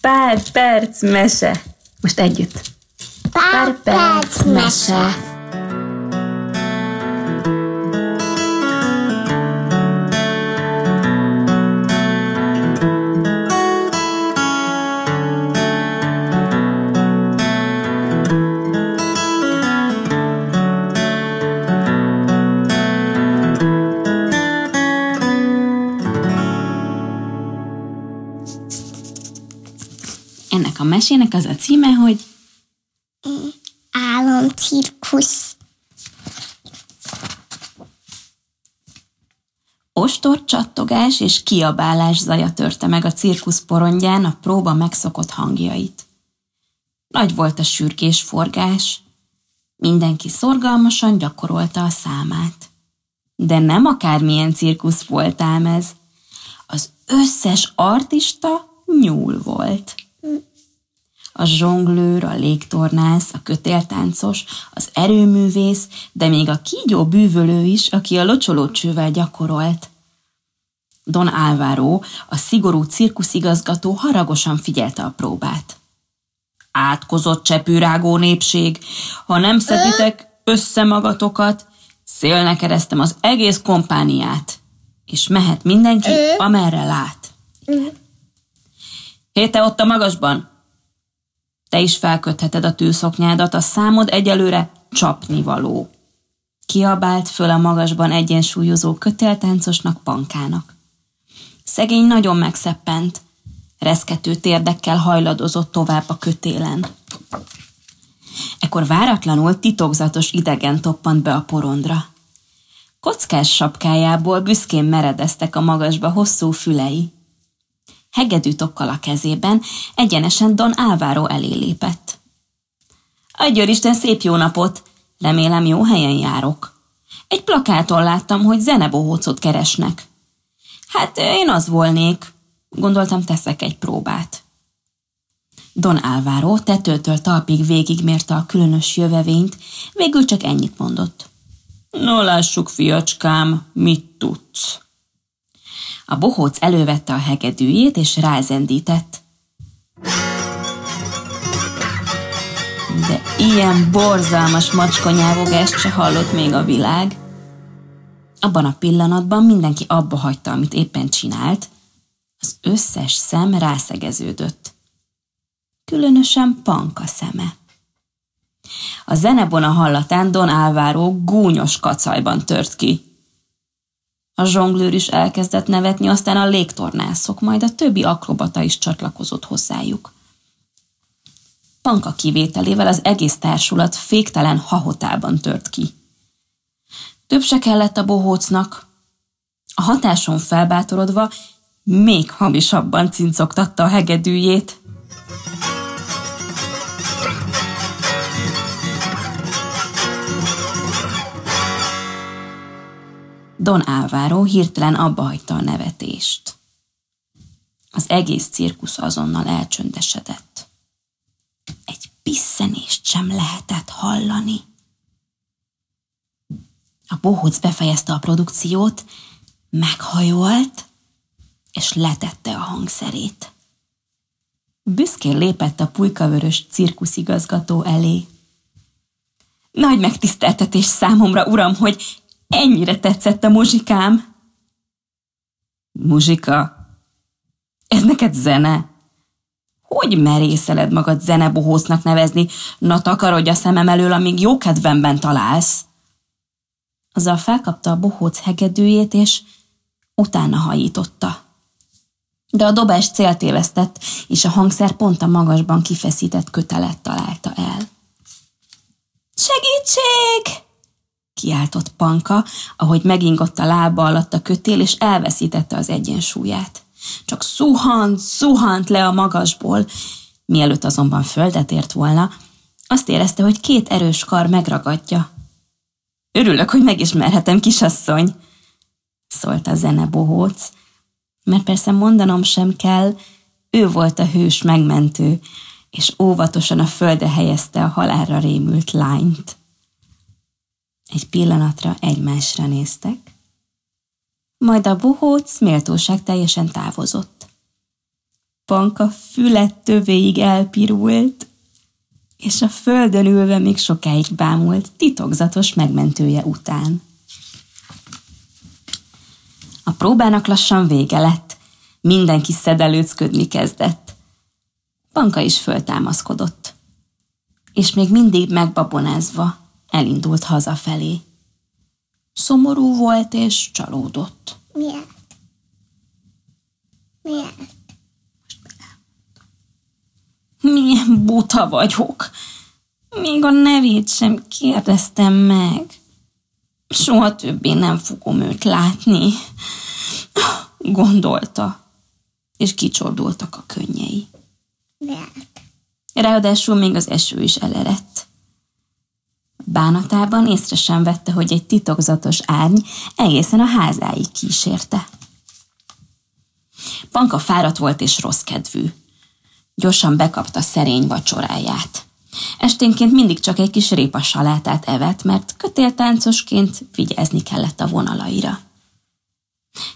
Pár perc mese. Most együtt. Pár perc mese. Ennek az a címe, hogy Álomcirkusz. ostor, csattogás és kiabálás zaja törte meg a cirkusz porondján a próba megszokott hangjait. Nagy volt a sürgés forgás, mindenki szorgalmasan gyakorolta a számát. De nem akármilyen cirkusz volt ám ez. Az összes artista nyúl volt. A zsonglőr, a légtornász, a kötéltáncos, az erőművész, de még a kígyó bűvölő is, aki a locsolócsővel gyakorolt. Don Álvaro, a szigorú cirkuszigazgató haragosan figyelte a próbát. Átkozott csepűrágó népség, ha nem szeditek össze magatokat, szélne keresztem az egész kompániát, és mehet mindenki, amerre lát. Hé, te ott a magasban! Te is felkötheted a tűszoknyádat, a számod egyelőre csapnivaló. Kiabált föl a magasban egyensúlyozó kötéltáncosnak pankának. Szegény nagyon megszeppent, reszkető térdekkel hajladozott tovább a kötélen. Ekkor váratlanul titokzatos idegen toppant be a porondra. Kockás sapkájából büszkén meredeztek a magasba hosszú fülei. Hegedű tokkal a kezében egyenesen Don Álvaro elé lépett. Adjon Isten szép jó napot! Remélem jó helyen járok. Egy plakáton láttam, hogy zenebohócot keresnek. Hát én az volnék. Gondoltam, teszek egy próbát. Don Álvaro tetőtől talpig végigmérte a különös jövevényt, végül csak ennyit mondott. No, lássuk, fiacskám, mit tudsz. A bohóc elővette a hegedűjét, és rázendített. De ilyen borzalmas macskonyávogást se hallott még a világ. Abban a pillanatban mindenki abba hagyta, amit éppen csinált, az összes szem rászegeződött. Különösen Panka szeme. A zenebona hallatán Don Álvaro gúnyos kacajban tört ki. A zsonglőr is elkezdett nevetni, aztán a légtornászok, majd a többi akrobata is csatlakozott hozzájuk. Panka kivételével az egész társulat féktelen hahotában tört ki. Több se kellett a bohócnak. A hatáson felbátorodva még hamisabban cincogtatta a hegedűjét. Don Álvaro hirtelen abba hagyta a nevetést. Az egész cirkusz azonnal elcsöndesedett. Egy pisszenést sem lehetett hallani. A bohóc befejezte a produkciót, meghajolt, és letette a hangszerét. Büszkén lépett a pulykavörös cirkuszigazgató elé. Nagy megtiszteltetés számomra, uram, hogy ennyire tetszett a muzsikám. Muzsika? Ez neked zene? Hogy merészeled magad zenebohóznak nevezni? Na takarodj a szemem elől, amíg jó kedvemben találsz. Azzal felkapta a bohóc hegedűjét, és utána hajította. De a dobás céltévesztett, és a hangszer pont a magasban kifeszített kötelet találta el. Segítség! Kiáltott Panka, ahogy megingott a lába alatt a kötél, és elveszítette az egyensúlyát. Csak szuhant, szuhant le a magasból, mielőtt azonban földet ért volna, azt érezte, hogy két erős kar megragadja. Örülök, hogy megismerhetem, kisasszony, szólt a zene bohóc, mert persze mondanom sem kell, ő volt a hős megmentő, és óvatosan a földre helyezte a halálra rémült lányt. Egy pillanatra egymásra néztek, majd a bohóc méltóság teljesen távozott. Panka fület tövéig elpirult, és a földön ülve még sokáig bámult titokzatos megmentője után. A próbának lassan vége lett, mindenki szedelőcködni kezdett. Panka is föltámaszkodott, és még mindig megbabonázva elindult hazafelé. Szomorú volt és csalódott. Miért? Miért? Milyen buta vagyok. Még a nevét sem kérdeztem meg. Soha többé nem fogom őt látni, gondolta, és kicsordultak a könnyei. Miért? Ráadásul még az eső is elerett. Bánatában észre sem vette, hogy egy titokzatos árny egészen a házáig kísérte. Panka fáradt volt és rossz kedvű. Gyorsan bekapta szerény vacsoráját. Esténként mindig csak egy kis répa salátát evett, mert kötéltáncosként vigyázni kellett a vonalaira.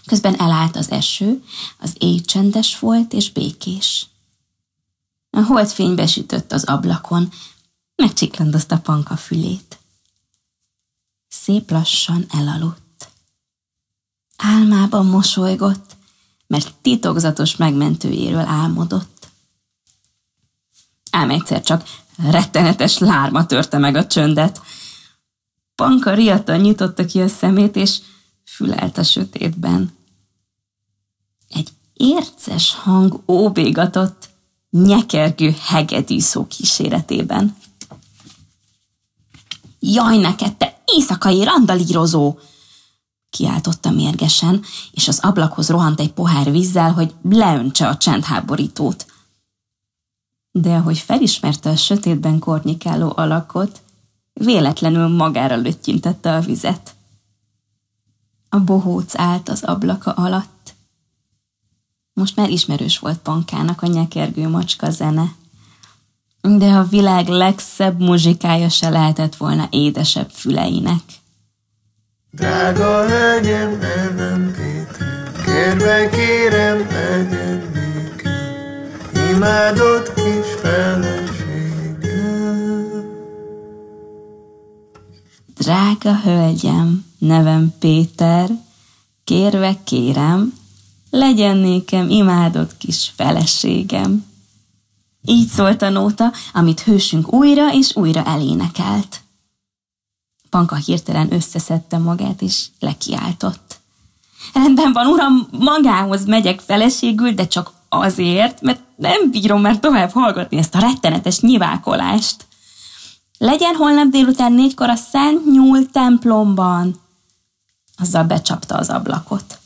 Közben elállt az eső, az éj csendes volt és békés. A holdfény besütött az ablakon, megcsiklandozta Panka fülét. Szép lassan elaludt. Álmában mosolygott, mert titokzatos megmentőjéről álmodott. Ám egyszer csak rettenetes lárma törte meg a csöndet. Panka riadtan nyitotta ki a szemét, és fülelt a sötétben. Egy érces hang óbégatott, nyekergő hegedűszó kíséretében. Jaj neked, te éjszakai randalírozó! kiáltotta mérgesen, és az ablakhoz rohant egy pohár vízzel, hogy leöntse a csendháborítót. De ahogy felismerte a sötétben kornikáló alakot, véletlenül magára löttyintette a vizet. A bohóc állt az ablaka alatt. Most már ismerős volt Pankának a nyekergő macska zene. De a világ legszebb muzsikája se lehetett volna édesebb füleinek. Drága hölgyem, Péter, kérve kérem, legyen béke, imádott kis feleségem. Drága hölgyem, nevem Péter, kérve kérem, legyen nékem imádott kis feleségem. Így szólt a nóta, amit hősünk újra és újra elénekelt. Panka hirtelen összeszedte magát, és lekiáltott. Rendben van, uram, magához megyek feleségül, de csak azért, mert nem bírom már tovább hallgatni ezt a rettenetes nyivákolást. Legyen holnap délután négykor a Szent Nyúl templomban. Azzal becsapta az ablakot.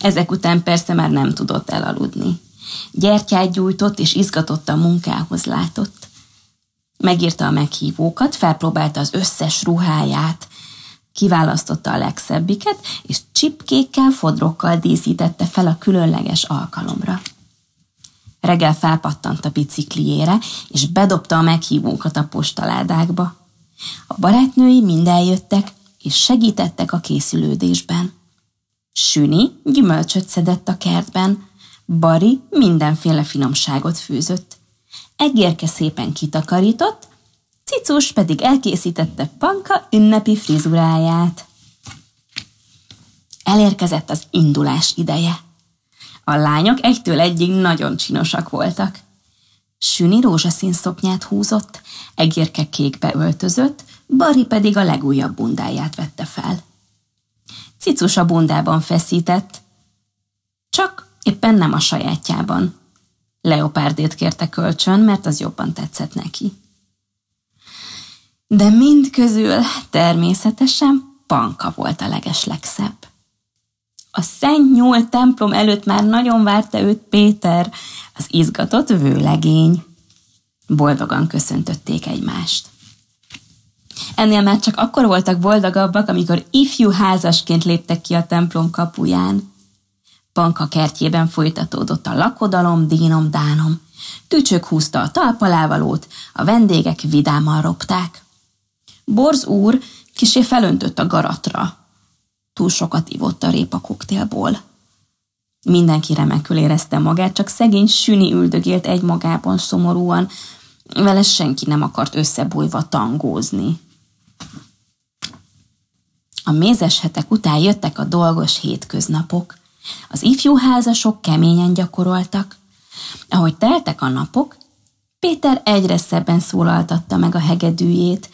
Ezek után persze már nem tudott elaludni. Gyertyát gyújtott és izgatottan munkához látott. Megírta a meghívókat, felpróbálta az összes ruháját, kiválasztotta a legszebbiket, és csipkékkel, fodrokkal díszítette fel a különleges alkalomra. Reggel felpattant a bicikliére, és bedobta a meghívókat a postaládákba. A barátnői mind eljöttek, és segítettek a készülődésben. Süni gyümölcsöt szedett a kertben, Bari mindenféle finomságot főzött. Egérke szépen kitakarított, Cicus pedig elkészítette Panka ünnepi frizuráját. Elérkezett az indulás ideje. A lányok egytől egyig nagyon csinosak voltak. Süni rózsaszín szoknyát húzott, egérke kékbe öltözött, Bari pedig a legújabb bundáját vette fel. Cicus a bundában feszített, éppen nem a sajátjában. Leopárdét kérte kölcsön, mert az jobban tetszett neki. De mind közül természetesen Panka volt a legeslegszebb. A Szent Nyúl templom előtt már nagyon várta őt Péter, az izgatott vőlegény. Boldogan köszöntötték egymást. Ennél már csak akkor voltak boldogabbak, amikor ifjú házasként léptek ki a templom kapuján. Panka kertjében folytatódott a lakodalom, dínom, dánom. Tücsök húzta a talpalávalót, a vendégek vidáman ropták. Borz úr kisé felöntött a garatra. Túl sokat ivott a répa koktélból. Mindenki remekül érezte magát, csak szegény Süni üldögélt egymagában szomorúan, vele senki nem akart összebújva tangózni. A mézes hetek után jöttek a dolgos hétköznapok. Az ifjú házasok keményen gyakoroltak. Ahogy teltek a napok, Péter egyre szebben szólaltatta meg a hegedűjét,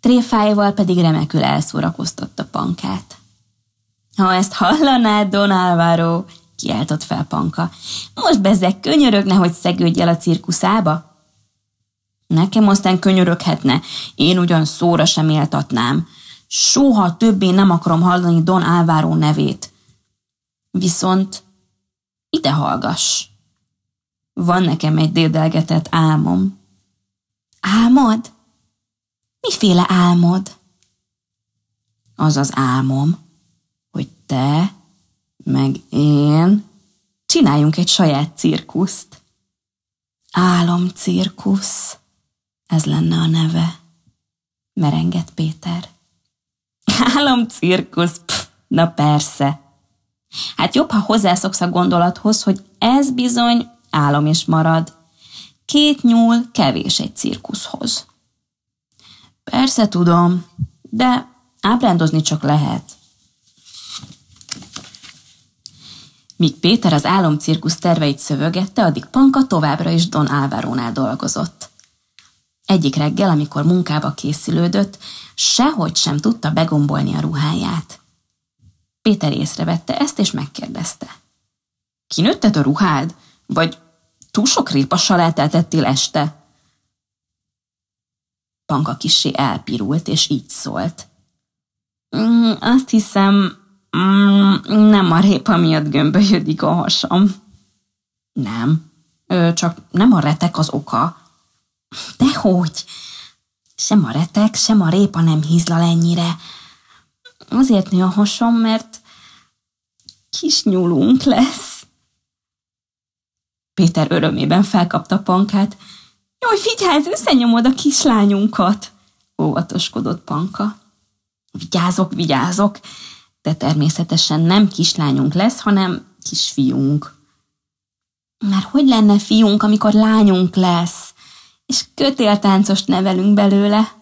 tréfáival pedig remekül elszórakoztatta pankát. Ha ezt hallanád, Don Álvaro, kiáltott fel Panka. Most bezzek könyörögne, hogy szegődj a cirkuszába? Nekem aztán könyöröghetne, én ugyan szóra sem éltatnám. Soha többé nem akarom hallani Don Álvaro nevét. Viszont ide hallgass. Van nekem egy dédelgetett álmom. Álmod? Miféle álmod? Az az álmom, hogy te, meg én csináljunk egy saját cirkuszt. Álomcirkusz. Ez lenne a neve. Merengett Péter. Álomcirkusz? Pff, na persze. Hát jobb, ha hozzászoksz a gondolathoz, hogy ez bizony álom is marad. Két nyúl kevés egy cirkuszhoz. Persze tudom, de ábrándozni csak lehet. Míg Péter az álomcirkusz terveit szövögette, addig Panka továbbra is Don Álvarónál dolgozott. Egyik reggel, amikor munkába készülődött, sehogy sem tudta begombolni a ruháját. Péter észrevette ezt, és megkérdezte. Kinőtted a ruhád? Vagy túl sok répa salátát ettél este? Panka kissé elpirult, és így szólt. Mm, azt hiszem, mm, nem a répa miatt gömbölyödik a hasam. Nem, ö, csak nem a retek az oka. Dehogy? Sem a retek, sem a répa nem hízlal ennyire. Azért nő a hasam, mert kis nyúlunk lesz. Péter örömében felkapta Pankát. Jaj, figyelj, összenyomod a kislányunkat! Óvatoskodott Panka. Vigyázok, vigyázok, de természetesen nem kislányunk lesz, hanem kisfiunk. Már hogy lenne fiunk, amikor lányunk lesz, és kötéltáncost nevelünk belőle?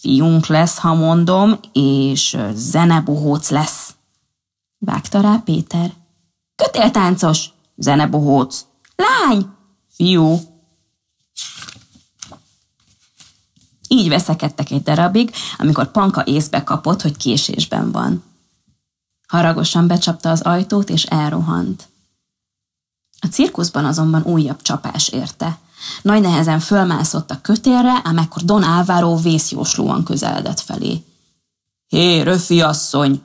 Fiunk lesz, ha mondom, és zenebohóc lesz. Vágta rá Péter. Kötéltáncos, zenebohóc. Lány, fiú. Így veszekedtek egy darabig, amikor Panka észbe kapott, hogy késésben van. Haragosan becsapta az ajtót, és elrohant. A cirkuszban azonban újabb csapás érte. Nagy nehezen fölmászott a kötélre, ám ekkor Don Álvaro vészjóslóan közeledett felé. Hé, röfi asszony!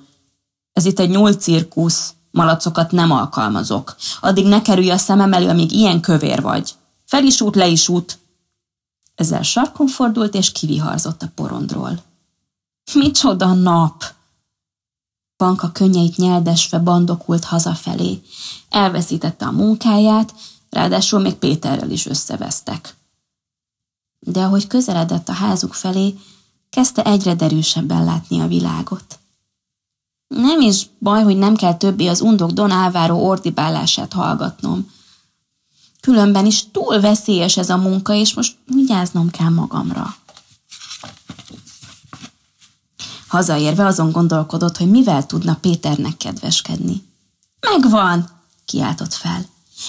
Ez itt egy nyúlt cirkusz, malacokat nem alkalmazok. Addig ne kerülj a szemem elő, amíg ilyen kövér vagy. Fel is út, le is út. Ezzel sarkon fordult, és kiviharzott a porondról. Micsoda nap! Panka könnyeit nyeldesve bandokult hazafelé. Elveszítette a munkáját, ráadásul még Péterrel is összevesztek. De ahogy közeledett a házuk felé, kezdte egyre derűsebben látni a világot. Nem is baj, hogy nem kell többé az undok Don ordibálását hallgatnom. Különben is túl veszélyes ez a munka, és most vigyáznom kell magamra. Hazaérve azon gondolkodott, hogy mivel tudna Péternek kedveskedni. Megvan, kiáltott fel.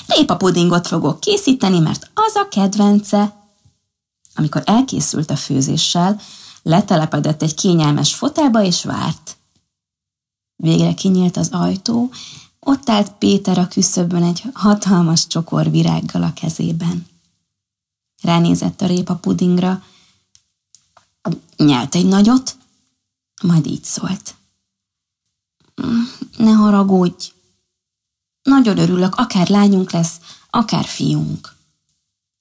Répapudingot fogok készíteni, mert az a kedvence. Amikor elkészült a főzéssel, letelepedett egy kényelmes fotelba és várt. Végre kinyílt az ajtó, ott állt Péter a küszöbön egy hatalmas csokor virággal a kezében. Ránézett a répa pudingra, nyelt egy nagyot, majd így szólt. Ne haragudj, nagyon örülök, akár lányunk lesz, akár fiunk.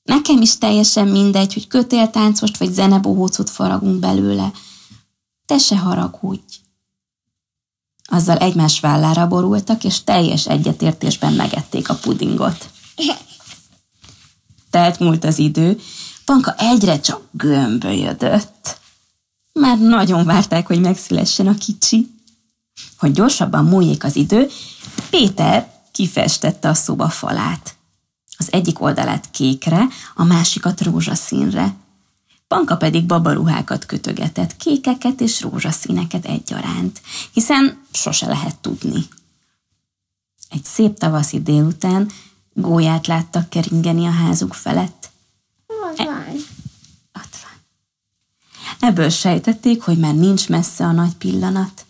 Nekem is teljesen mindegy, hogy kötéltáncost vagy zenebohócot faragunk belőle. Te se haragudj. Azzal egymás vállára borultak, és teljes egyetértésben megették a pudingot. Telt múlt az idő, Panka egyre csak gömbölyödött. Már nagyon várták, hogy megszülessen a kicsi. Hogy gyorsabban múljék az idő, Péter kifestette a szoba falát. Az egyik oldalát kékre, a másikat rózsaszínre. Panka pedig babaruhákat kötögetett, kékeket és rózsaszíneket egyaránt, hiszen sose lehet tudni. Egy szép tavaszi délután gólyát láttak keringeni a házuk felett. Van? Ott van. Ebből sejtették, hogy már nincs messze a nagy pillanat.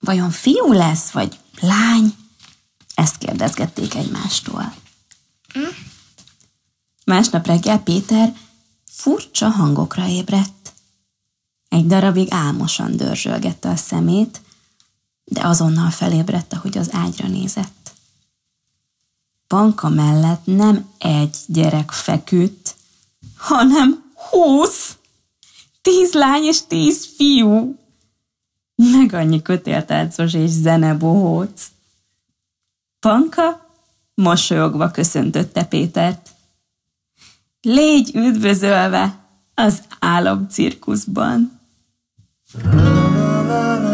Vajon fiú lesz, vagy lány? Ezt kérdezgették egymástól. Másnap reggel Péter furcsa hangokra ébredt. Egy darabig álmosan dörzsölgette a szemét, de azonnal felébredt, ahogy az ágyra nézett. Panka mellett nem egy gyerek feküdt, hanem húsz! Tíz lány és tíz fiú! Meg annyi kötéltáncos és zenebohóc. Panka mosolyogva köszöntötte Pétert. Légy üdvözölve az álomcirkuszban! La, la, la, la.